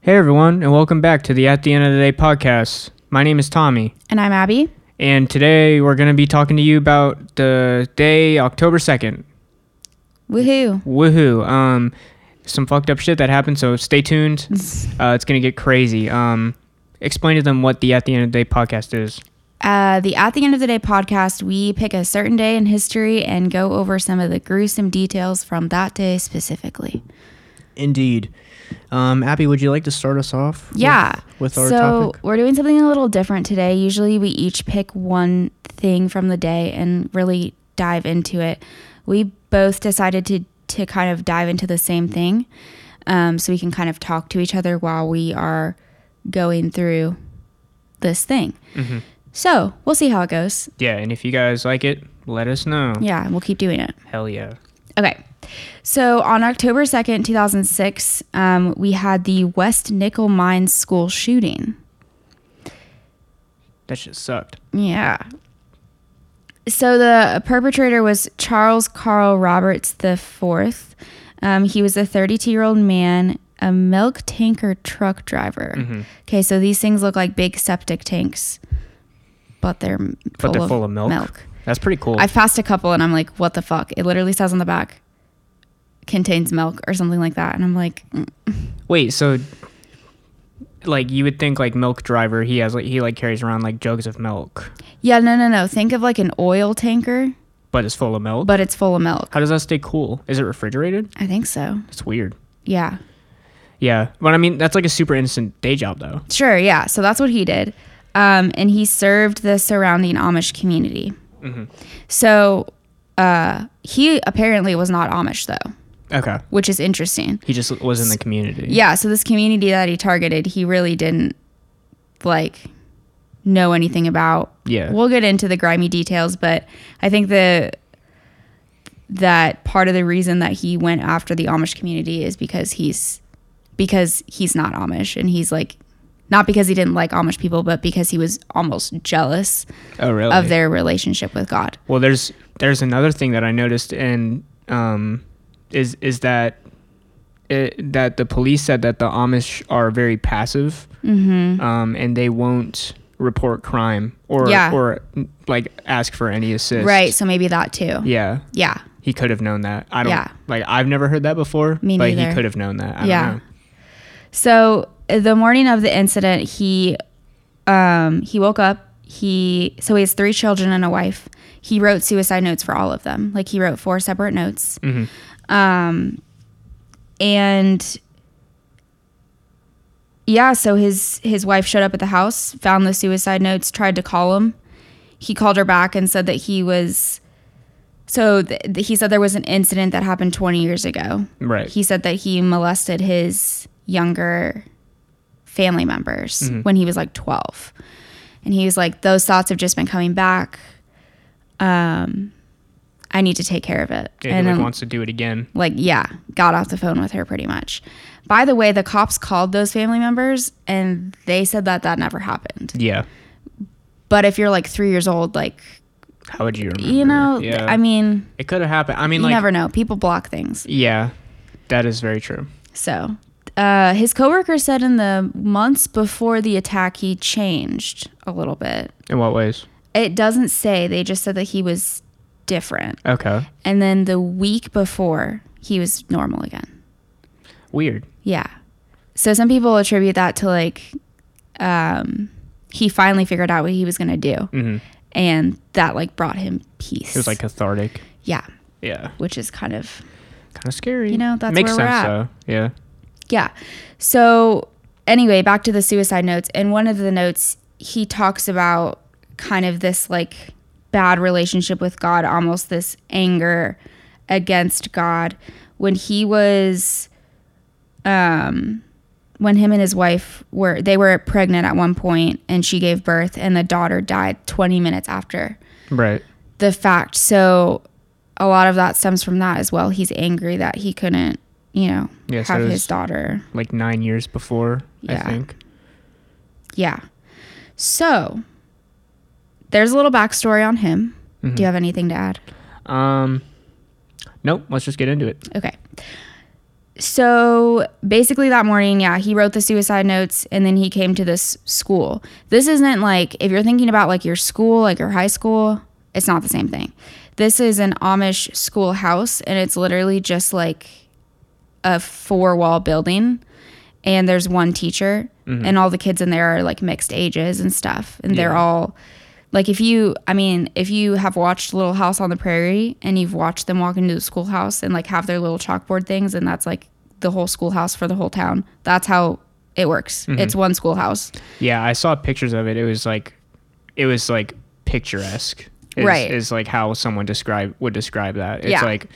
Hey everyone, and welcome back to the At the End of the Day podcast. My name is Tommy, And I'm Abby. and today we're going to be talking to you about the day October 2nd. Woohoo. Woohoo. Um some fucked up shit that happened, so stay tuned. Uh, it's going to get crazy. Um explain to them what the At the End of the Day podcast is. Uh, the At the End of the Day podcast, we pick a certain day in history and go over some of the gruesome details from that day specifically. Indeed. Um Abby, would you like to start us off? with- Yeah. With, our so topic? we're doing something a little different today. Usually we each pick one thing from the day and really dive into it. We both decided to to kind of dive into the same thing, um, so we can kind of talk to each other while we are going through this thing. Mhm. So we'll see how it goes. Yeah, and if you guys like it, let us know. Yeah, we'll keep doing it. Hell yeah. Okay. So on October 2nd, 2006, um, we had the West Nickel Mines school shooting. That shit sucked. Yeah. So the perpetrator was Charles Carl Roberts IV. Um, he was a 32 year old man, a milk tanker truck driver. Mhm. Okay, so these things look like big septic tanks, but they're But they're full of milk. That's pretty cool. I've passed a couple and I'm like, what the fuck? It literally says on the back, contains milk or something like that. And I'm like, mm. Wait, so like you would think like milk driver, he has like he like carries around like jugs of milk, yeah, no, no, no. Think of like an oil tanker, but it's full of milk. but it's full of milk. How does that stay cool? Is it refrigerated? I think so. It's weird. Yeah. Yeah, but I mean that's like a super instant day job though. Sure, yeah. So that's what he did. Um, and he served the surrounding Amish community. Mm-hmm. So uh, he apparently was not Amish, though, Okay, which is interesting. he just was in the community. Yeah, so this community that he targeted, he really didn't like know anything about. Yeah. We'll get into the grimy details, but I think the that part of the reason that he went after the Amish community is because he's because he's not Amish and he's like not because he didn't like Amish people, but because he was almost jealous Oh really? of their relationship with God. Well, there's there's another thing that I noticed, and um, is is that it, that the police said that the Amish are very passive, Mm-hmm. um, and they won't report crime or Yeah. or like ask for any assist. Right, so maybe that too. Yeah, Yeah. he could have known that. I don't. Yeah. Like I've never heard that before. Me but he could have known that. I Yeah. Don't know. So the morning of the incident, he um, he woke up. He so he has three children and a wife. He wrote suicide notes for all of them. Like he wrote four separate notes. hmm Um, and yeah, so his his wife showed up at the house, found the suicide notes, tried to call him. He called her back and said that he was. So th- th- he said there was an incident that happened 20 years ago. Right. He said that he molested his younger family members Mhm. when he was like 12. And he was like, those thoughts have just been coming back. Um, I need to take care of it. Yeah, and he like, wants to do it again. like, yeah, got off the phone with her pretty much. By the way, the cops called those family members and they said that that never happened. Yeah. But if you're like three years old, like, How would you remember? you know, Yeah. I mean, it could have happened. I mean, you like, never know. People block things. yeah, that is very true. So, uh, his coworker said in the months before the attack, he changed a little bit. In what ways? It doesn't say, they just said that he was different. Okay. And then the week before, he was normal again. Weird. Yeah. So, some people attribute that to like, um, he finally figured out what he was going to do. hmm And that like brought him peace. It was like cathartic. yeah, Yeah. which is kind of Kind of scary. You know, that's makes where we're sense at. though. Yeah. Yeah. So anyway, back to the suicide notes. In one of the notes, he talks about kind of this like bad relationship with God, almost this anger against God. When he was um when him and his wife were they were pregnant at one point and she gave birth and the daughter died 20 minutes after Right. the fact. So a lot of that stems from that as well. He's angry that he couldn't, you know, Yeah, have was- his daughter. Like nine years before, I Yeah. think. Yeah. So there's a little backstory on him. Mhm. Do you have anything to add? Um, nope. Let's just get into it. Okay. so basically that morning, yeah, he wrote the suicide notes and then he came to this school. This isn't like if you're thinking about like your school, like your high school, it's not the same thing. This is an Amish schoolhouse and it's literally just like a four wall building and there's one teacher and all the kids in there are like mixed ages and stuff and they're all like if you i mean if you have watched little house on the prairie and you've watched them walk into the schoolhouse and like have their little chalkboard things and that's like the whole schoolhouse for the whole town that's how it works Mm-hmm. it's one schoolhouse Yeah, I saw pictures of it. It was like, it was like picturesque. Is, Right. Is like how someone describe would describe that. It's Yeah. like,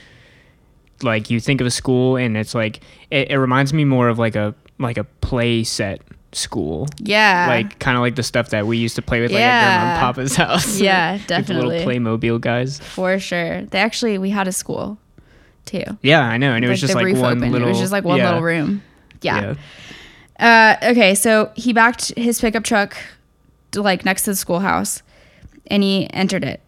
like you think of a school and it's like it, it reminds me more of like a like a play set school. yeah like kind of like the stuff that we used to play with like at Yeah. grandma and papa's house. Yeah, Like the little definitely. Playmobil guys. for sure they actually we had a school too Yeah, I know. And it was just like one open. little. it was just like one yeah, little room Yeah. Uh, okay, so he backed his pickup truck to, like next to the schoolhouse, and he entered it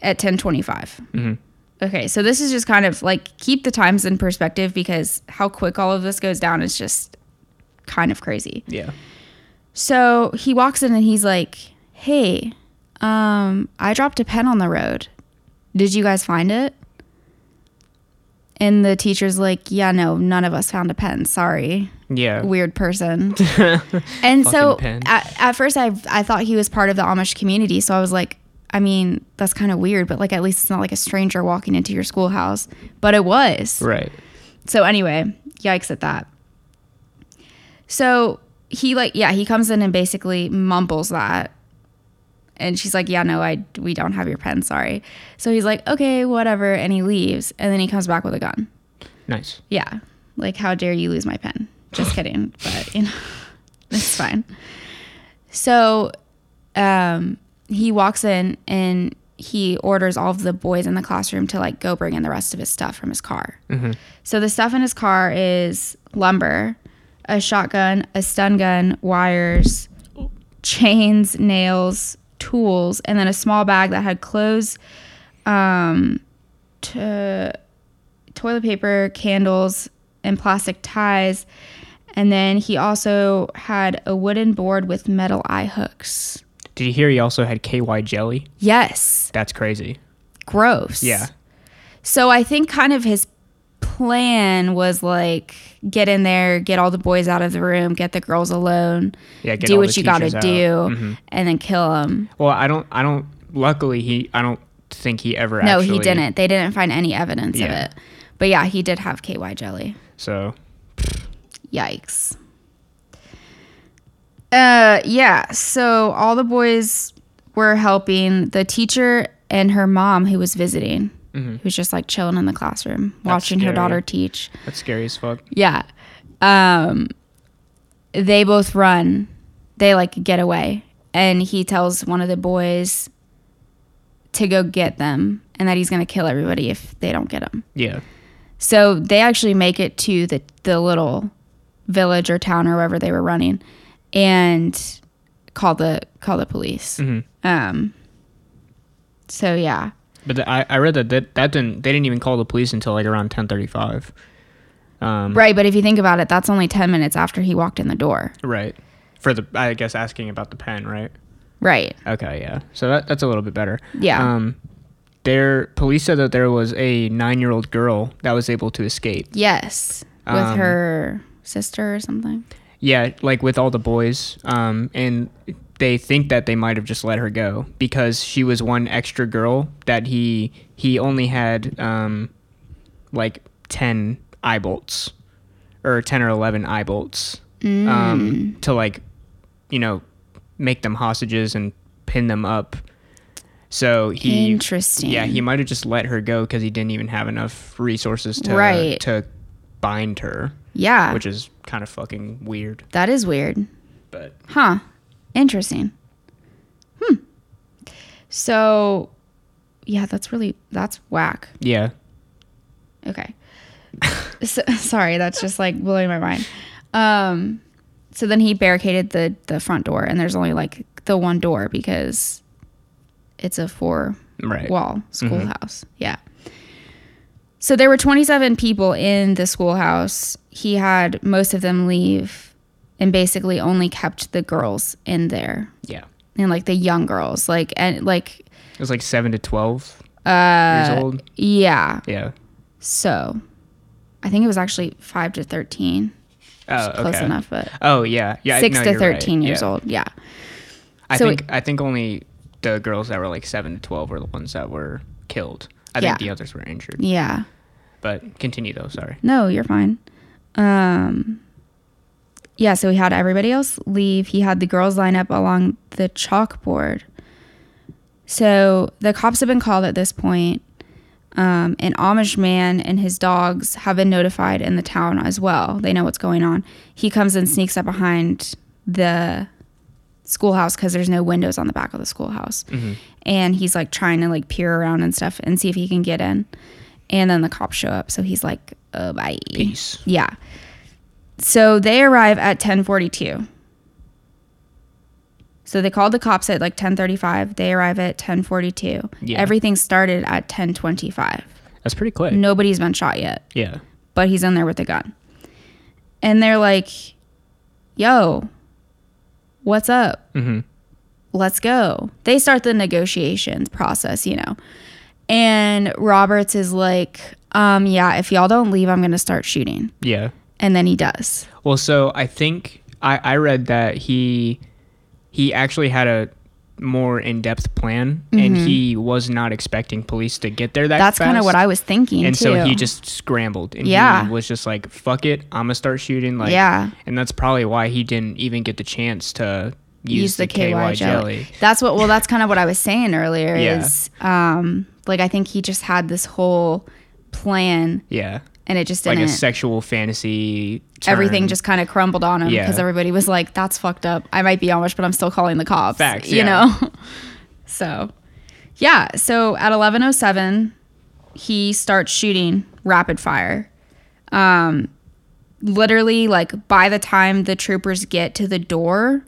at ten twenty five. Mhm. Okay, so this is just kind of like keep the times in perspective because how quick all of this goes down is just kind of crazy. Yeah. So he walks in and he's like, "Hey, um, I dropped a pen on the road. Did you guys find it?" And the teacher's like, "Yeah, no, none of us found a pen. Sorry." Yeah. weird person. and so at, at first I I thought he was part of the Amish community, so I was like, I mean, that's kind of weird, but like at least it's not like a stranger walking into your schoolhouse. But it was. Right. So anyway, yikes at that. So he like yeah, he comes in and basically mumbles that. And she's like, "Yeah, no, I we don't have your pen, sorry." So he's like, "Okay, whatever," and he leaves, and then he comes back with a gun. Nice. Yeah. Like, how dare you lose my pen? Just kidding. But, you know, it's fine. So, um, he walks in and he orders all of the boys in the classroom to like go bring in the rest of his stuff from his car. So, the stuff in his car is lumber, a shotgun, a stun gun, wires, chains, nails, tools, and then a small bag that had clothes, um, to toilet paper, candles, and plastic ties. And then he also had a wooden board with metal eye hooks. Did you hear he also had KY jelly? Yes, That's crazy. gross. Yeah. So I think kind of his plan was like get in there, get all the boys out of the room, get the girls alone, Yeah. Do what you got to do, Mhm. and then kill them. Well, I don't. I don't. Luckily, he. I don't think he ever. No, actually, he didn't. They didn't find any evidence of it. But yeah, he did have KY jelly. So Yikes. Uh yeah, so all the boys were helping the teacher and her mom who was visiting. Who was just like chilling in the classroom, watching her daughter teach. that's scary as fuck. Yeah. Um they both run. They like get away. And he tells one of the boys to go get them and that he's going to kill everybody if they don't get them. Yeah. So they actually make it to the the little village or town or wherever they were running, and call the call the police. Mhm. Um. So yeah, But the, I, I read that, that that didn't they didn't even call the police until like around ten thirty five. Um, right. But if you think about it, that's only ten minutes after he walked in the door. right. For the I guess asking about the pen, right? Right. Okay, yeah. So that that's a little bit better. Yeah. Um, there police said that there was a nine year old girl that was able to escape. Yes. With Um, her sister or something. Yeah, like with all the boys. Um, and they think that they might have just let her go because she was one extra girl that he he only had um, like ten eye bolts or ten or eleven eye bolts Mm. um, to like you know make them hostages and pin them up. So he Interesting. yeah he might have just let her go because he didn't even have enough resources to Right. to bind her, Yeah. which is kind of fucking weird. that is weird. But Huh. Interesting. Hmm. So, yeah, that's really that's whack. yeah, Okay. so, sorry, that's just like blowing my mind. Um, so then he barricaded the the front door, and there's only like the one door because it's a four right. wall schoolhouse. Yeah. So there were 27 people in the schoolhouse. He had most of them leave and basically only kept the girls in there Yeah. and like the young girls like and like It was like seven to twelve uh years old. yeah. Yeah. So I think it was actually 5 to 13. Oh, okay. Close enough, but Oh yeah, yeah. 6 no, to you're right. 13 years Yeah. old. Yeah. I So think I think only the girls that were like seven to twelve were the ones that were killed. I Yeah. think the others were injured. Yeah. But continue though. Sorry. No, you're fine. Um, yeah, so he had everybody else leave. He had the girls line up along the chalkboard. So the cops have been called at this point. Um, an Amish man and his dogs have been notified in the town as well. They know what's going on. He comes and sneaks up behind the schoolhouse because there's no windows on the back of the schoolhouse. And he's like trying to like peer around and stuff and see if he can get in. And then the cops show up. So he's like, oh, bye. Peace. Yeah. So they arrive at 1042. So they called the cops at like 1035. They arrive at 1042. Yeah. Everything started at 1025. That's pretty quick. Nobody's been shot yet, Yeah. but he's in there with a gun. And they're like, yo, what's up? Mm-hmm. let's go. They start the negotiations process, you know. And Roberts is like, um, yeah, if y'all don't leave, I'm going to start shooting. Yeah. And then he does. Well, so I think I, I read that he he actually had a more in-depth plan and he was not expecting police to get there that Mm-hmm. That's kind of what I was thinking and too. so he just scrambled and Yeah. he was just like fuck it i'm gonna start shooting like Yeah. and that's probably why he didn't even get the chance to use, the, KY, jelly. That's what well that's kind of what I was saying earlier Yeah. is um like I think he just had this whole plan yeah and it just like didn't a sexual fantasy everything just kind of crumbled on him Yeah. because everybody was like, "That's fucked up." I might be Amish, but I'm still calling the cops. Facts, you yeah. know. so, yeah. So at 11:07, he starts shooting rapid fire. Um, literally, like by the time the troopers get to the door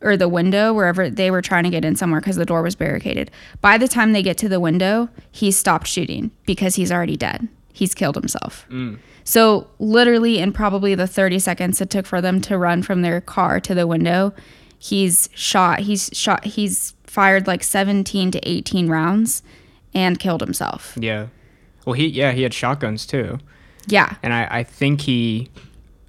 or the window wherever they were trying to get in somewhere because the door was barricaded. By the time they get to the window, he stopped shooting because he's already dead. He's killed himself. Mm. So, literally, in probably the 30 seconds it took for them to run from their car to the window, he's shot. He's shot. He's fired like 17 to 18 rounds and killed himself. yeah well he yeah he had shotguns too Yeah. and i i think he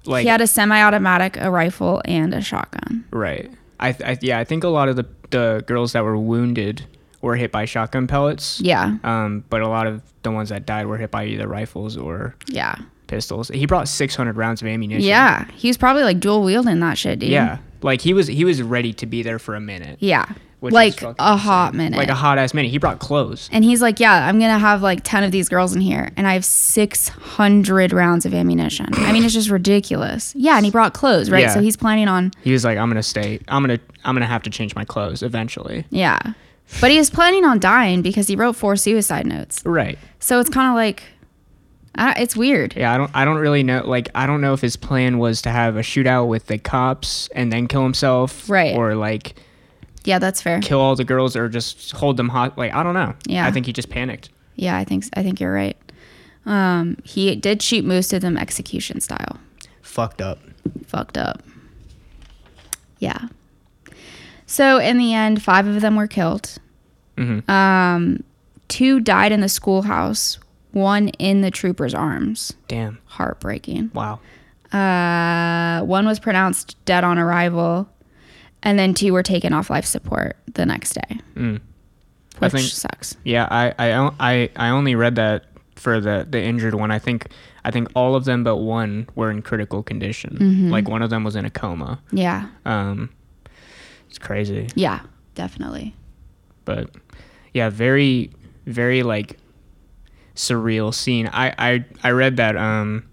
like he had a semi automatic, a rifle, and a shotgun. right I, I yeah i think a lot of the the girls that were wounded were hit by shotgun pellets Yeah. um but a lot of the ones that died were hit by either rifles or Yeah. pistols he brought 600 rounds of ammunition Yeah. He was probably like dual wielding that shit, dude. yeah like he was he was ready to be there for a minute Yeah. which like a hot insane. minute. like a hot ass minute he brought clothes And he's like, Yeah, I'm going to have like 10 of these girls in here, and I have 600 rounds of ammunition. I mean, it's just ridiculous. Yeah, and he brought clothes, right? Yeah. So he's planning on, he was like i'm gonna stay i'm gonna i'm gonna have to change my clothes eventually yeah. But he was planning on dying because he wrote four suicide notes. right So it's kind of like, I, it's weird. Yeah, I don't I don't really know like I don't know if his plan was to have a shootout with the cops and then kill himself Right. or like Yeah, that's fair. kill all the girls or just hold them hot like I don't know. Yeah. I think he just panicked. Yeah, I think I think you're right. Um, he did shoot most of them execution style. Fucked up. Fucked up. Yeah. So in the end, five of them were killed. Mhm. Um, two died in the schoolhouse. One in the trooper's arms. Damn. Heartbreaking. Wow. Uh, one was pronounced dead on arrival, and then two were taken off life support the next day, Mm. I which think sucks. yeah, I I I I only read that for the the injured one. I think I think all of them but one were in critical condition. Mm-hmm. Like one of them was in a coma. Yeah, Um it's crazy. yeah, definitely. but yeah very very like surreal scene i i i read that um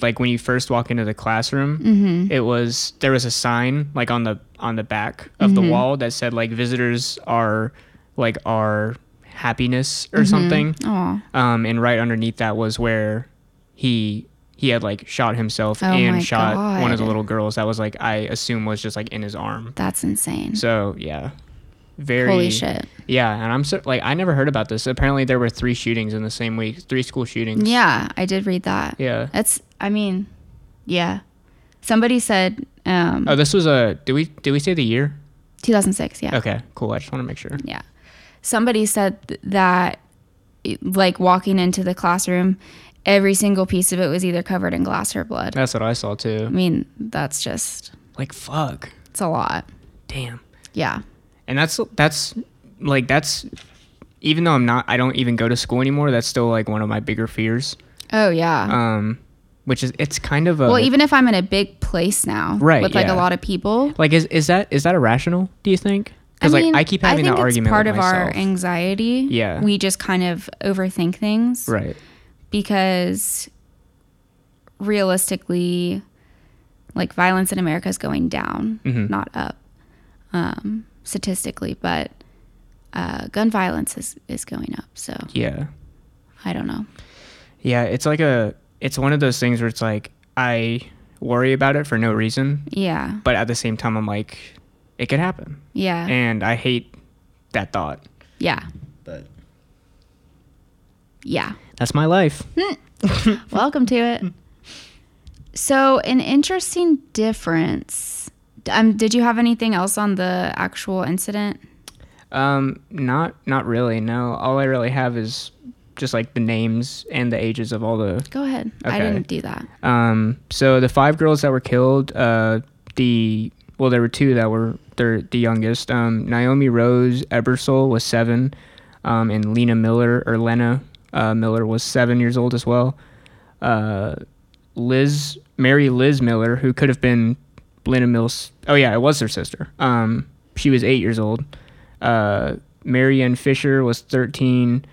like when you first walk into the classroom Mm-hmm. it was there was a sign like on the on the back of Mm-hmm. the wall that said like visitors are like our happiness Mm-hmm. or something Oh, um and right underneath that was where he he had like shot himself Oh and shot one of the little girls that was like i assume was just like in his arm that's insane. so yeah, very Holy shit. Yeah, and I'm so like I never heard about this. Apparently there were three shootings in the same week, three school shootings. Yeah, I did read that. Yeah. That's I mean, yeah. Somebody said um Oh, this was a. Did we did we say the year? 2006, yeah. Okay, cool. I just want to make sure. Yeah. Somebody said th- that like walking into the classroom, every single piece of it was either covered in glass or blood. That's what I saw too. I mean, that's just Like fuck, it's a lot. damn. Yeah. And that's that's like that's even though I'm not I don't even go to school anymore. That's still like one of my bigger fears. Oh yeah. Um, which is it's kind of a well, even if I'm in a big place now, Right, with like yeah. a lot of people, like is is that is that irrational? Do you think? Because like I keep having I that think argument It's part of our anxiety. Yeah. We just kind of overthink things. right. Because realistically, like violence in America is going down, Mhm. not up, um, statistically. But uh, gun violence is, is going up. So Yeah. I don't know. Yeah. It's like a it's one of those things where it's like I worry about it for no reason, Yeah. but at the same time I'm like it could happen, Yeah. and I hate that thought. yeah. But Yeah. That's my life. Welcome to it. So, an interesting difference. Um, did you have anything else on the actual incident? Um, not not really. No, all I really have is just like the names and the ages of all the. Go ahead. I didn't do that. Um, so the five girls that were killed, uh, the well, there were two that were they're the youngest. Um, Naomi Rose Ebersole was seven, um, and Lena Miller or Lena uh, Miller was seven years old as well. Uh, Liz Mary Liz Miller, who could have been Lena Mills. Oh yeah, it was her sister. Um, she was eight years old. Uh, Marianne Fisher was thirteen.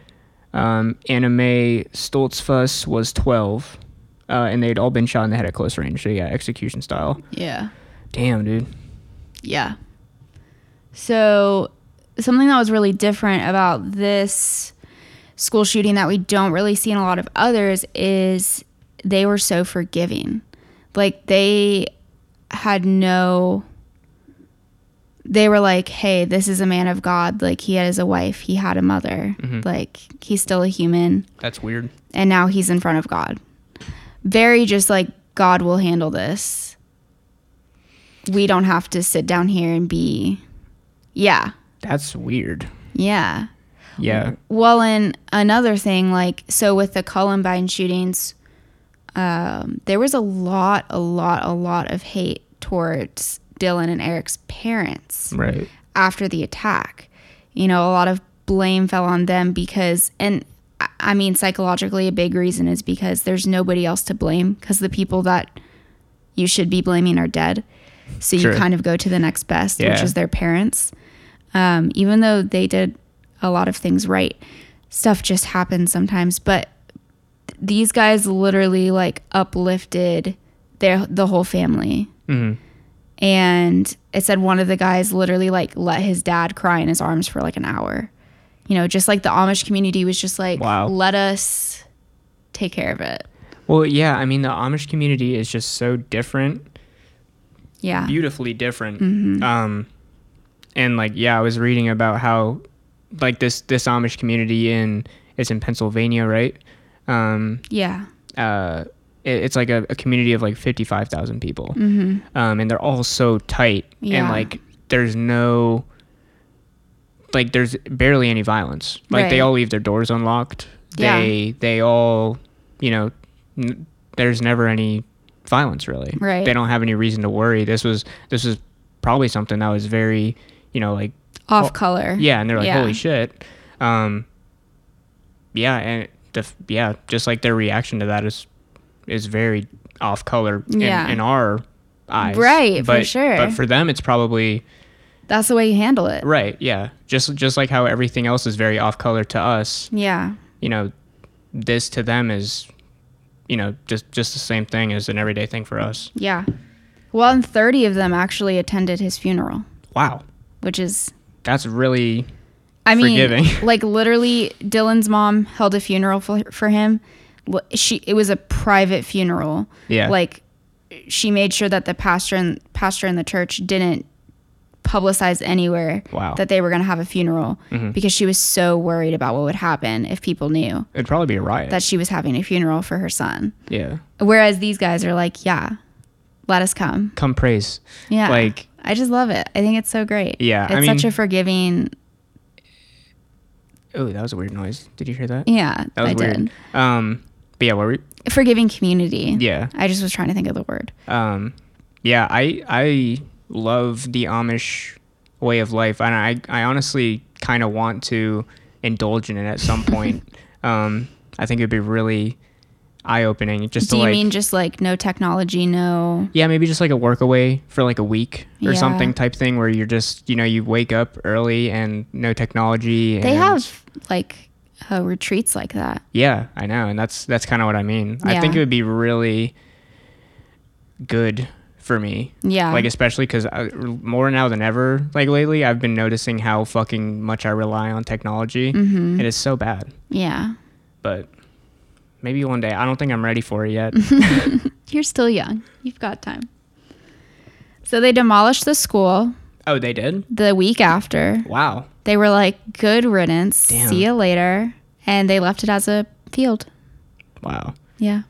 Um, Anna Mae Stoltzfus was twelve, uh, and they'd all been shot in the head at close range. So yeah, execution style. Yeah. Damn, dude. Yeah. So, something that was really different about this school shooting that we don't really see in a lot of others is they were so forgiving. Like, they had no. They were like, hey, this is a man of God. Like, he has a wife, he had a mother. Mm-hmm. Like, he's still a human. That's weird. and now he's in front of God. Very just like God will handle this. We don't have to sit down here and be Yeah. That's weird. Yeah. Yeah. Well, and another thing like so with the Columbine shootings um there was a lot a lot a lot of hate towards Dylan and Eric's parents Right. after the attack. You know, a lot of blame fell on them because, and I- mean, psychologically, a big reason is because there's nobody else to blame because the people that you should be blaming are dead. So you kind of go to the next best, which is their parents. Um, even though they did a lot of things right, stuff just happens sometimes. But these guys literally like uplifted their the whole family hmm and it said one of the guys literally like let his dad cry in his arms for like an hour you know just like the amish community was just like Wow. let us take care of it Well, yeah. I mean, the Amish community is just so different, yeah beautifully different. Um, and like, yeah, I was reading about how, like this this Amish community in it's in Pennsylvania, right? Um, yeah uh, it, it's like a, a community of like 55,000 people. Um, and they're all so tight. yeah. And like, there's no, like, there's barely any violence. Like, they all leave their doors unlocked. Yeah. They, they all, you know, n- there's never any violence really. Right. They don't have any reason to worry. This was, this was probably something that was very, you know, like, off Oh, color yeah. And they're like, Yeah. holy shit. Um, yeah. And the, yeah, just like their reaction to that is, is very off color in, Yeah. in our eyes. Right, for sure. But for them, it's probably that's the way you handle it right. Yeah. Just, just like how everything else is very off color to us, yeah you know, this to them is, you know, just, just the same thing as an everyday thing for us. yeah well and 30 of them actually attended his funeral Wow. which is That's really, I mean, Forgiving. like literally, Dylan's mom held a funeral for, for him. She it was a private funeral. Yeah. Like she made sure that the pastor and pastor in the church didn't publicize anywhere Wow. that they were going to have a funeral Mhm. because she was so worried about what would happen if people knew It'd probably be a riot. that she was having a funeral for her son. yeah. Whereas these guys are like, yeah, let us come. Come praise. Yeah. Like I just love it. I think it's so great. Yeah, It's I such a forgiving. oh, that was a weird noise. Did you hear that? Yeah, That was I weird. did. Um, but yeah, what were we, Forgiving community. yeah. I just was trying to think of the word. Um, yeah, I I love the Amish way of life, and I I honestly kind of want to indulge in it at some point. um, I think it'd be really eye opening just Do to you like mean just like no technology, no? yeah maybe just like a work away for like a week or Yeah. something type thing where you're just you know you wake up early and no technology. They have like uh, retreats like that. Yeah, I know, and that's that's kind of what I mean. I think it would be really good for me. Yeah. Like especially because more now than ever, like lately, I've been noticing how fucking much I rely on technology. Mhm. It is so bad, Yeah. but maybe one day. I don't think I'm ready for it yet. You're still young. You've got time. So they demolished the school oh, they did. the week after. Wow. They were like, good riddance. Damn. See you later. And they left it as a field. Wow. Yeah.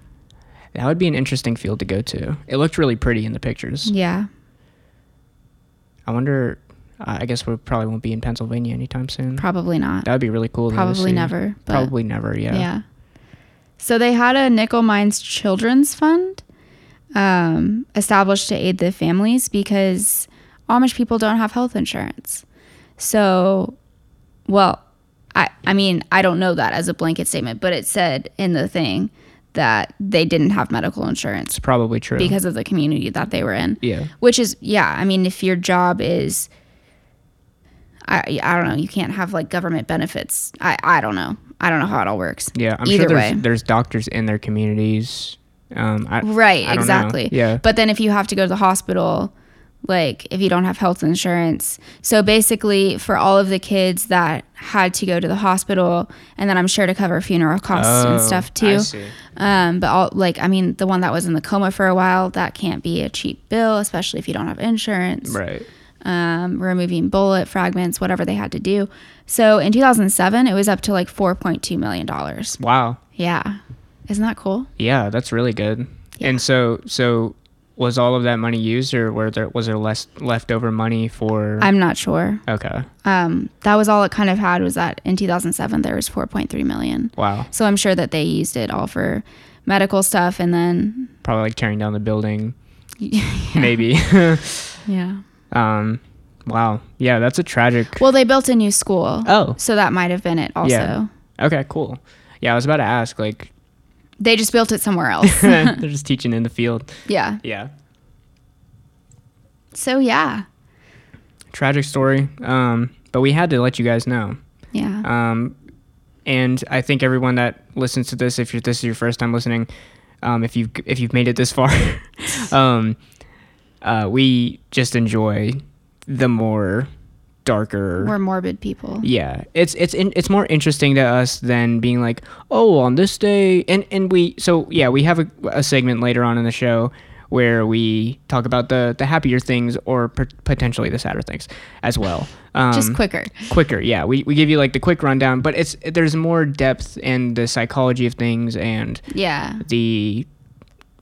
That would be an interesting field to go to. It looked really pretty in the pictures. Yeah. I wonder. Uh, I guess we probably won't be in Pennsylvania anytime soon. Probably not. That would be really cool. Probably never. Probably never. Yeah. Yeah. So they had a Nickel Mines Children's Fund um, established to aid the families because Amish people don't have health insurance. So, well, I I mean I don't know that as a blanket statement, but it said in the thing that they didn't have medical insurance It's probably true. because of the community that they were in. yeah. Which is yeah, I mean if your job is I I don't know, you can't have like government benefits. I I don't know. I don't know how it all works. Yeah, I'm Either sure there's way. there's doctors in their communities. Um, I, Right, I don't know. exactly. Yeah. But then if you have to go to the hospital, like if you don't have health insurance. So basically for all of the kids that had to go to the hospital and then I'm sure to cover funeral costs and Oh, stuff I too. see. Um but all like I mean the one that was in the coma for a while, that can't be a cheap bill, especially if you don't have insurance. Right. Um removing bullet fragments, whatever they had to do. So in 2007 it was up to like 4.2 million dollars. Wow. Yeah. Isn't that cool? Yeah, that's really good. And so so was all of that money used, or were there was there less leftover money for? I'm not sure. okay. um, that was all it kind of had was that in 2007 there was 4.3 million Wow. so i'm sure that they used it all for medical stuff and then Probably like tearing down the building. Maybe. yeah um. Wow. Yeah, that's a tragic. well they built a new school Oh. so that might have been it also Yeah. Okay. Cool. Yeah, I was about to ask. Like, they just built it somewhere else they're just teaching in the field. yeah Yeah. so yeah Tragic story. Um. But we had to let you guys know. yeah Um, and I think everyone that listens to this, if you're, this is your first time listening, um, if you if you've made it this far, um, uh, we just enjoy the more darker. we're morbid people yeah, it's it's in, it's more interesting to us than being like, oh, on this day, and and we so yeah, we have a, a segment later on in the show where we talk about the the happier things or per- potentially the sadder things as well. Um, just quicker quicker yeah we, we give you like the quick rundown but it's there's more depth in the psychology of things and yeah the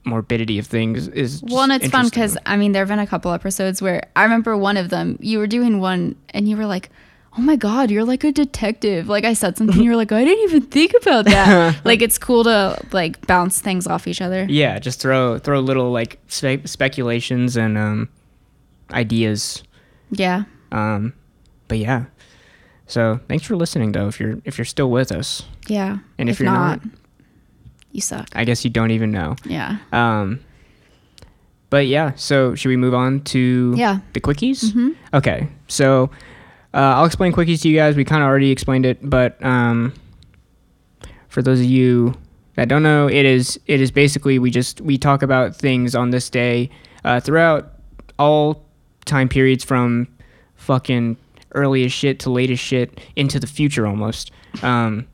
morbidity of things is well and it's fun because i mean there have been a couple episodes where i remember one of them you were doing one and you were like oh my god you're like a detective. Like i said something you're like i didn't even think about that. Like it's cool to like bounce things off each other. Yeah just throw throw little like spe- speculations and um ideas. Yeah. Um but yeah. So thanks for listening though if you're if you're still with us. Yeah and if, you're not, you suck. I guess you don't even know. Yeah. Um but yeah so should we move on to yeah. the quickies? Hmm Okay, so uh, I'll explain quickies to you guys. We kind of already explained it, but um, for those of you that don't know, it is it is basically we just we talk about things on this day uh, throughout all time periods from fucking early as shit to late as shit into the future almost. Um,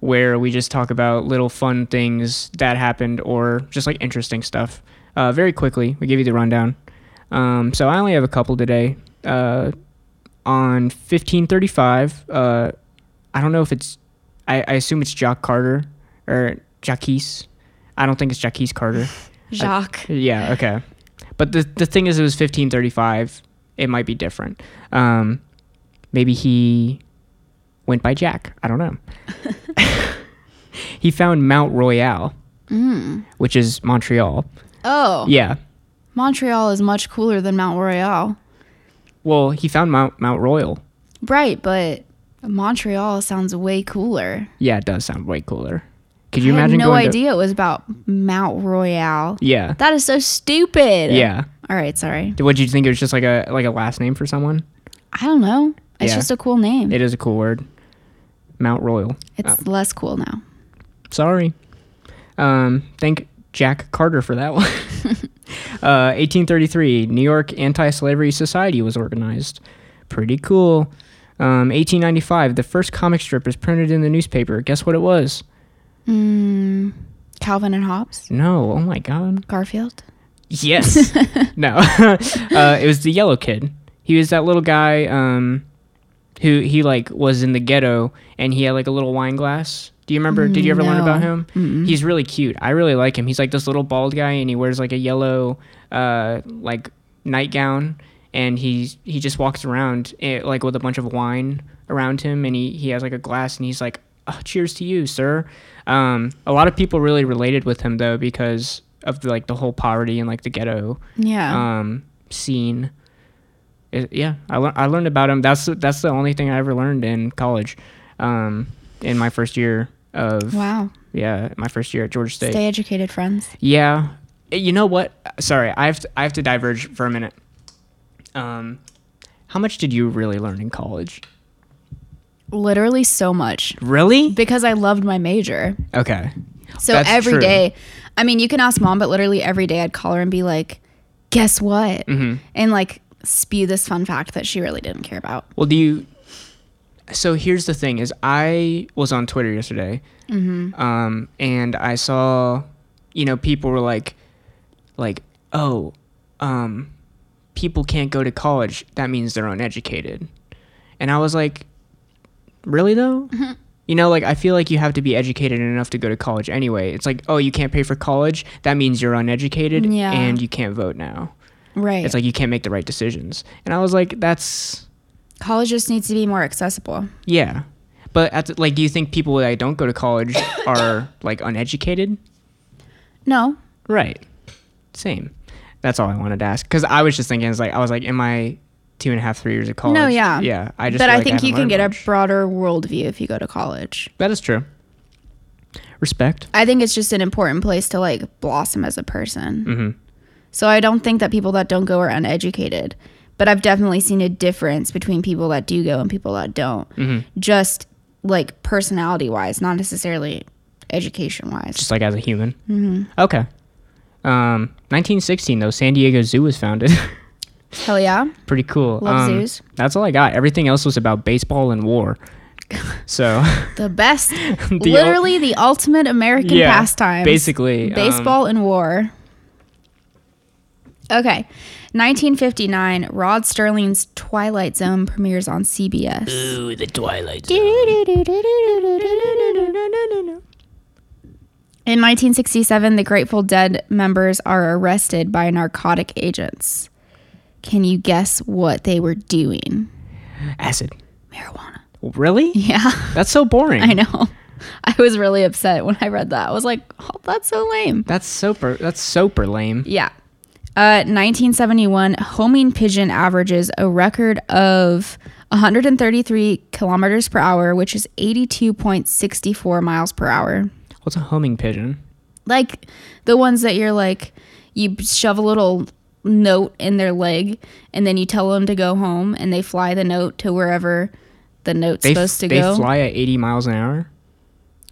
where we just talk about little fun things that happened or just like interesting stuff. Uh, very quickly, we give you the rundown. Um, so I only have a couple today. uh, on 1535. Uh, I don't know if it's. I, I assume it's Jock Carter or Jacques. I don't think it's Jacques Carter. Jacques. Yeah. Okay. But the the thing is, it was 1535. It might be different. Um, maybe he went by Jack. I don't know. he found Mount Royal, hmm. which is Montreal. oh, Yeah. Montreal is much cooler than Mount Royal. Well, he found Mount Mount Royal. Right, but Montreal sounds way cooler. Yeah, it does sound way cooler. Could you I imagine had no going to- idea it was about Mount Royal. yeah. That is so stupid. Yeah. All right, sorry. What did you think? It was just like a like a last name for someone. I don't know. It's Yeah. just a cool name. It is a cool word. Mount Royal. it's less cool now. Sorry. Um, thank Jack Carter for that one. uh, 1833, New York Anti-Slavery Society was organized. Pretty cool. Um, 1895, the first comic strip is printed in the newspaper. Guess what it was? Mm, Calvin and Hobbes, No. Oh my God. Garfield. Yes. no. uh, it was the yellow kid. He was that little guy um, who he like was in the ghetto and he had like a little wine glass. Do you remember? Did you ever learn about him? He's really cute. I really like him. He's like this little bald guy and he wears like a yellow uh, like nightgown and he's he just walks around eh, like with a bunch of wine around him and he, he has like a glass and he's like oh, cheers to you sir um, a lot of people really related with him though because of the, like the whole poverty and like the ghetto Yeah. um, scene. It- yeah, I, lear- I learned about him. That's that's the only thing I ever learned in college, um, in my first year of wow. yeah, my first year at Georgia State. Stay educated, friends. Yeah, Eh, you know what? Sorry, I have to, I have to diverge for a minute. Um, how much did you really learn in college? Literally so much Really? because I loved my major. Okay. So That's every true. day, I mean, you can ask mom, but literally every day I'd call her and be like, guess what? Mm-hmm. And like spew this fun fact that she really didn't care about. Well, do you? So here's the thing: is I was on Twitter yesterday, Mm-hmm. um, and I saw, you know, people were like, like, oh, um, people can't go to college. That means they're uneducated, and I was like, really though? Mm-hmm. You know, like I feel like you have to be educated enough to go to college anyway. It's like, oh, you can't pay for college. That means you're uneducated, Yeah. and you can't vote now. Right. It's like you can't make the right decisions. And I was like, that's College just needs to be more accessible. yeah. But at the, like, do you think people that don't go to college are like uneducated? No. Right. Same. That's all I wanted to ask. Because I was just thinking, it's like I was like, in my two and a half, three years of college. No, yeah. Yeah. I just. but I like think haven't you can get much. a broader worldview if you go to college. That is true. Respect. I think it's just an important place to like blossom as a person. Mm-hmm. So I don't think that people that don't go are uneducated. But I've definitely seen a difference between people that do go and people that don't. Mm-hmm. Just like personality wise, not necessarily education wise. Just like as a human. Mm-hmm. Okay. Um, 1916 though, San Diego Zoo was founded. Hell yeah. Pretty cool. Love Um, zoos. That's all I got. Everything else was about baseball and war. So. The best, The ul- literally the ultimate American Yeah, pastime. basically, um, Baseball and war. Okay. 1959, Rod Serling's Twilight Zone premieres on CBS. Ooh, the Twilight Zone. In 1967, the Grateful Dead members are arrested by narcotic agents. Can you guess what they were doing? Acid. Marijuana. Really? Yeah, That's so boring. I know. I was really upset when I read that. I was like, oh, that's so lame. That's super. That's super lame. Yeah. Uh, 1971, homing pigeon averages a record of 133 kilometers per hour, which is 82.64 miles per hour. What's a homing pigeon? Like the ones that you're like, you shove a little note in their leg and then you tell them to go home and they fly the note to wherever the note's They, supposed to they go. fly at 80 miles an hour.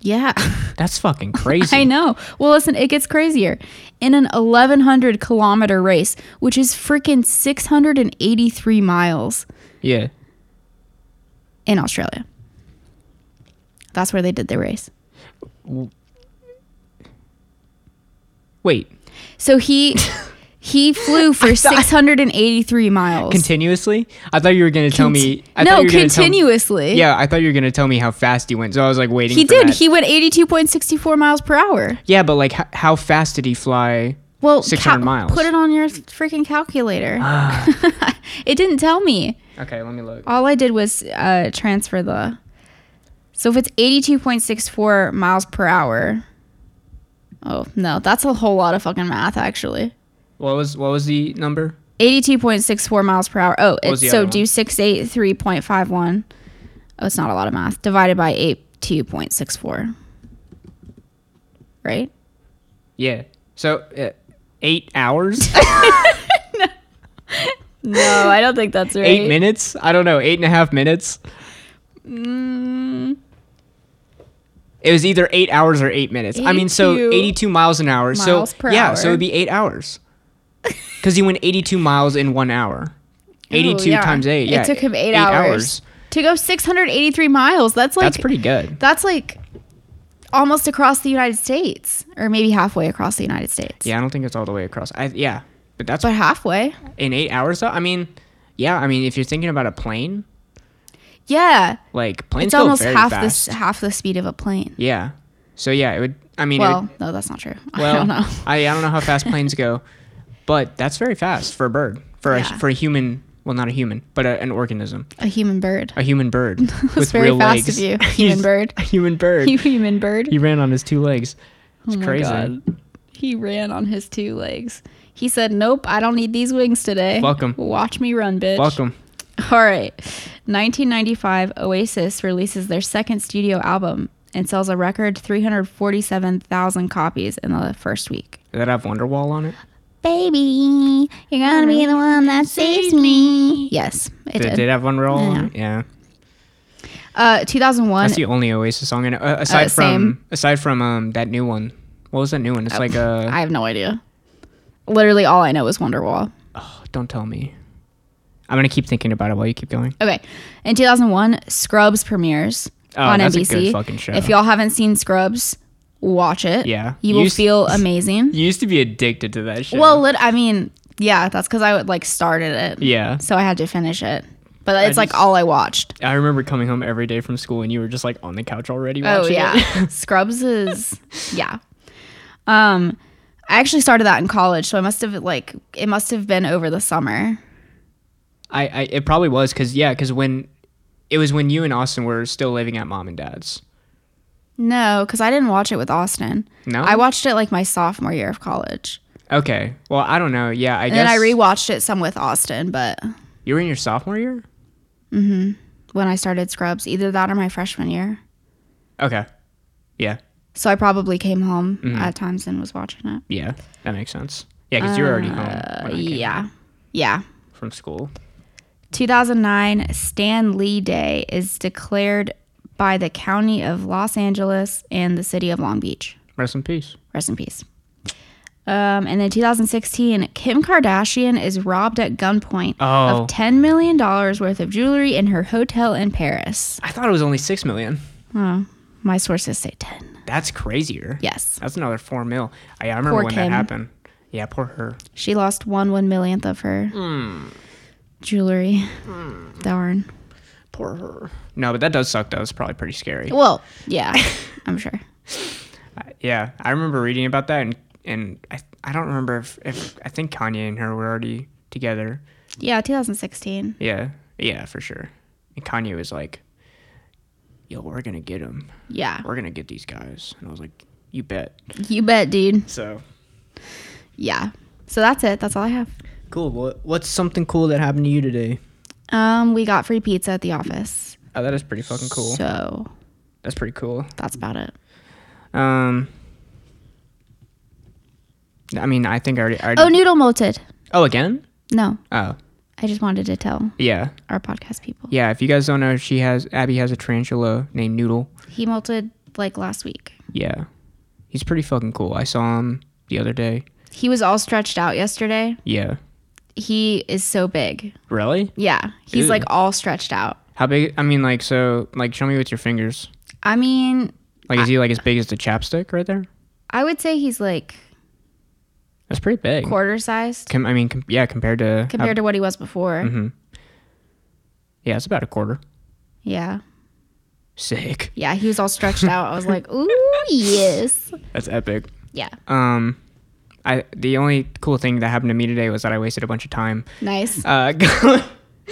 Yeah. That's fucking crazy. I know. Well, listen, it gets crazier. In an 1100 kilometer race, which is freaking 683 miles Yeah. in Australia. That's where they did the race. Wait. So he He flew for 683 miles. Continuously? I thought you were gonna tell me. I no, you were me- continuously. yeah, I thought you were gonna tell me how fast he went. So I was like waiting. He did. that. He went 82.64 miles per hour. yeah, but like, h- how fast did he fly? Well, 600 miles. Put it on your freaking calculator. it didn't tell me. Okay, let me look. All I did was uh, transfer the. So if it's 82.64 miles per hour. Oh, no. That's a whole lot of fucking math, actually. What was what was the number? 82.64 miles per hour. Oh, it's so do 683.51. Oh, it's not a lot of math. Divided by 82.64. Right? Yeah. So uh, eight hours, No, I don't think that's right. eight minutes. I don't know, eight and a half minutes. Mm, It was either eight hours or eight minutes. I mean, so 82 miles an hour. miles so yeah, so it'd be eight hours. Because he went eighty-two miles in one hour. Oh, eighty-two Oh, yeah. times eight. Yeah, It took him eight, hours. To go 683 miles. That's like That's pretty good. That's like almost across the United States, or maybe halfway across the United States. Yeah, I don't think it's all the way across. I yeah, but that's but halfway. in eight hours though. I mean, yeah, I mean, if you're thinking about a plane, Yeah, like planes it's go almost half fast. the half the speed of a plane. Yeah. So yeah, it would. I mean, Well, would, no, that's not true. well, I don't know. I, I don't know how fast planes go, but that's very fast for a bird, for Yeah. a for a human. Well, not a human, but a, an organism, A human bird. a human bird with very real fast legs. of you, human bird. A human bird. You human bird. he ran on his two legs. Oh it's Oh my crazy. God. He ran on his two legs. He said, "Nope, I don't need these wings today. Welcome. Watch me run, bitch." Welcome. All right. 1995, Oasis releases their second studio album and sells a record 347,000 copies in the first week. Did that have Wonderwall on it? Baby, you're gonna be the one that saves me. Yes, it Did, did. did have Wonderwall? it? Yeah. Uh, 2001. That's the only Oasis song in it. Uh, aside Uh, from aside from um that new one. What was that new one? It's like uh I have no idea. Literally, all I know is Wonderwall. Oh, don't tell me. I'm gonna keep thinking about it while you keep going. Okay. In 2001, Scrubs premieres Oh, on that's a NBC. good fucking show. If y'all haven't seen Scrubs, watch it. Yeah. You will Used- feel amazing. You used to be addicted to that shit. Well, lit- I mean, yeah, that's because I would like started it. yeah. So I had to finish it. But it's like just- all I watched. I remember coming home every day from school and you were just like on the couch already Oh yeah. it. Scrubs is yeah. Um I actually started that in college, so I must have like it must have been over the summer. I, I it probably was because yeah, because when it was when you and Austin were still living at mom and dad's. No, because I didn't watch it with Austin. No? I watched it like my sophomore year of college. Okay. Well, I don't know. Yeah, I And guess then I rewatched it some with Austin, but you were in your sophomore year. Mm-hmm. When I started Scrubs, either that or my freshman year. Okay. Yeah. So I probably came home Mm-hmm. at times and was watching it. Yeah. That makes sense. Yeah, because you were already home came Yeah. Yeah. from school. 2009 Stan Lee Day is declared by the county of Los Angeles and the city of Long Beach. Rest in peace. Rest in peace. Um, and then 2016, Kim Kardashian is robbed at gunpoint Oh. of $10 million worth of jewelry in her hotel in Paris. I thought it was only six million. Oh, my sources say 10. That's crazier. Yes. That's another four mil. I, I remember Poor when Kim. that happened. Yeah, poor her. She lost one one millionth of her jewelry. Darn. Poor her. No, but that does suck though. It's probably pretty scary. Well, yeah, I'm sure. Uh, yeah, I remember reading about that, and and I I don't remember if, if I think Kanye and her were already together. Yeah, 2016. Yeah, yeah, for sure. And Kanye was like, "Yo, we're gonna get him. Yeah. We're gonna get these guys." And I was like, "You bet." You bet, dude. So Yeah. So that's it. That's all I have. cool. What what's something cool that happened to you today? Um, we got free pizza at the office. Oh, that is pretty fucking cool. So That's pretty cool. that's about it. Um, I mean, I think I already. I already Oh, noodle molted. oh, again? No, Oh, I just wanted to tell yeah, our podcast people. yeah. If you guys don't know, she has Abby has a tarantula named Noodle. He molted like last week. Yeah, he's pretty fucking cool. I saw him the other day. He was all stretched out yesterday. Yeah, He is so big. really? Yeah, he's Ew. like all stretched out. How big? I mean, like, so, like, show me with your fingers. I mean, Like, is he like as big as the chapstick right there? I would say he's like That's pretty big. quarter sized Com- I mean, com- yeah, compared to compared to what he was before. Mm-hmm. Yeah, it's about a quarter. Yeah. Sick. Yeah, he was all stretched out. I was like, ooh, yes. That's epic. Yeah. Um, I the only cool thing that happened to me today was that I wasted a bunch of time. Nice. Uh,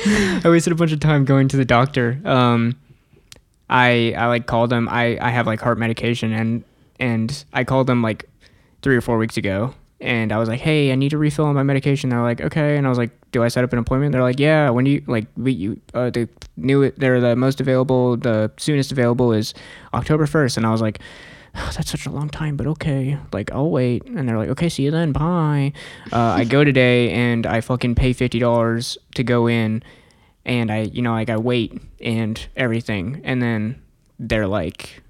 I wasted a bunch of time going to the doctor. Um, I I like called them. I I have like heart medication and and I called them like three or four weeks ago. And I was like, "Hey, I need to refill on my medication." They're like, "Okay." And I was like, "Do I set up an appointment?" They're like, "Yeah." When do you like? We you uh, the new they're the most available. The soonest available is October first. And I was like, oh, "That's such a long time, but okay. Like I'll wait." And they're like, "Okay, see you then. Bye." Uh, I go today and I fucking pay fifty dollars to go in, and I you know like I wait and everything, and then they're like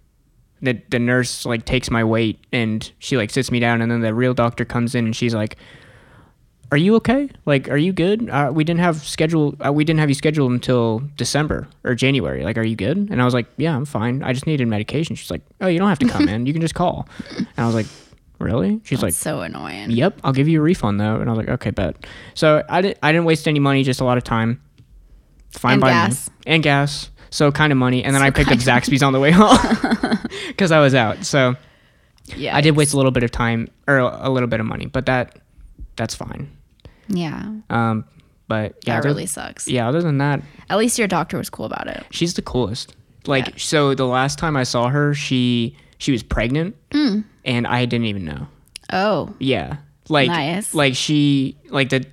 the the nurse like takes my weight and she like sits me down and then the real doctor comes in and she's like are you okay like are you good uh, we didn't have schedule uh, we didn't have you scheduled until december or january like are you good and i was like yeah i'm fine i just needed medication she's like oh you don't have to come in you can just call and i was like really she's like so annoying. Yep, I'll give you a refund though. And I was like, okay, bet. So I didn't I didn't waste any money, just a lot of time. Fine And by gas. me. And gas. So kind of money. And then So I picked up Zaxby's on the way home because I was out. So Yeah. I did waste a little bit of time or a little bit of money, but that that's fine. Yeah. Um, but yeah, that really sucks. yeah. Other than that, At least your doctor was cool about it. she's the coolest. Like Yeah. so, the last time I saw her, she she was pregnant, Mm. and I didn't even know. Oh. Yeah. Like Nice. like she like the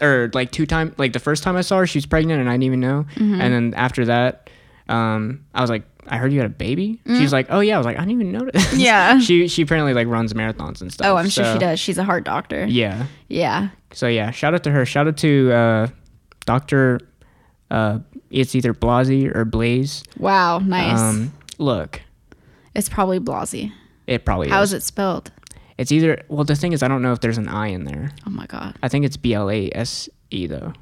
or like two time like the first time I saw her she was pregnant and I didn't even know. Mm-hmm. And then after that um I was like I heard you had a baby. Mm. She's like, "Oh yeah." I was like, "I didn't even notice." Yeah. she she apparently like runs marathons and stuff. Oh, I'm sure she does. She's a heart doctor. Yeah. Yeah. So yeah, shout out to her. Shout out to uh Dr. uh it's either Blasey or Blaze. Wow. Nice. Um look, it's probably Blasey. it probably How is. is it spelled? It's either well the thing is I don't know if there's an I in there. Oh my god. I think it's B L A S E though.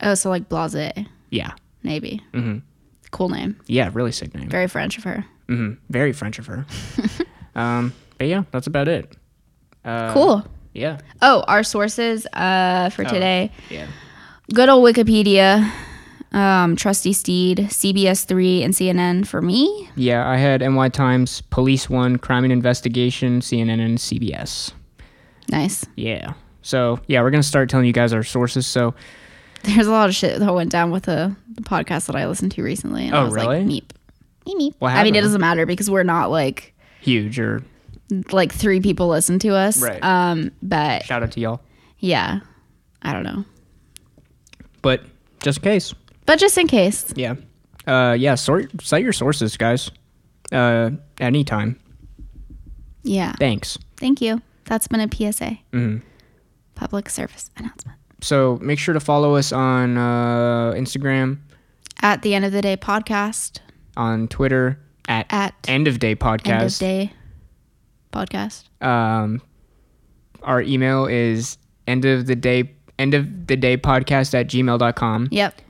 Oh, so like Blase, Yeah. maybe. Mhm. Cool name. Yeah, really sick name. Very French of her. hmm Very French of her. um, but yeah, that's about it. Uh, Cool. Yeah. Oh, our sources uh, for Oh. today. Yeah. Good old Wikipedia, um, Trusty Steed, CBS 3, and CNN for me. Yeah, I had NY Times, Police One, Crime and Investigation, CNN, and CBS. Nice. Yeah. So yeah, we're gonna start telling you guys our sources. So There's a lot of shit that went down with the, the podcast that I listened to recently. And Oh, I was really? like, meep. Meep, meep. What I mean, it happened? doesn't matter because we're not like huge or like three people listen to us. Right. Um, but shout out to y'all. yeah, I don't know. But just in case. But just in case. Yeah. Uh, yeah. Sort cite your sources, guys. Uh, anytime. Yeah. Thanks. Thank you. That's been a PSA. Mhm. Public service announcement. So make sure to follow us on uh, Instagram, At the end of the day podcast. on Twitter at, At End of Day Podcast. end of day podcast. um our email is end of the day end of the day podcast at gmail.com Yep.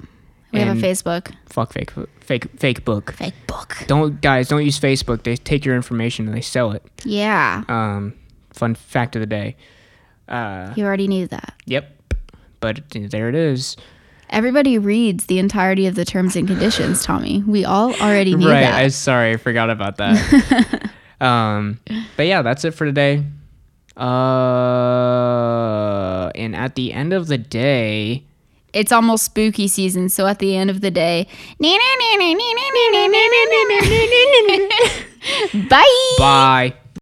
We have a Facebook. fuck fake fake fake book Fake book. don't guys don't use facebook they take your information and they sell it Yeah. um fun fact of the day uh You already knew that. yep but there it is Everybody reads the entirety of the terms and conditions, Tommy. We all already knew right that. i sorry i forgot about that um but yeah that's it for today uh and at the end of the day it's almost spooky season, so at the end of the day, bye. bye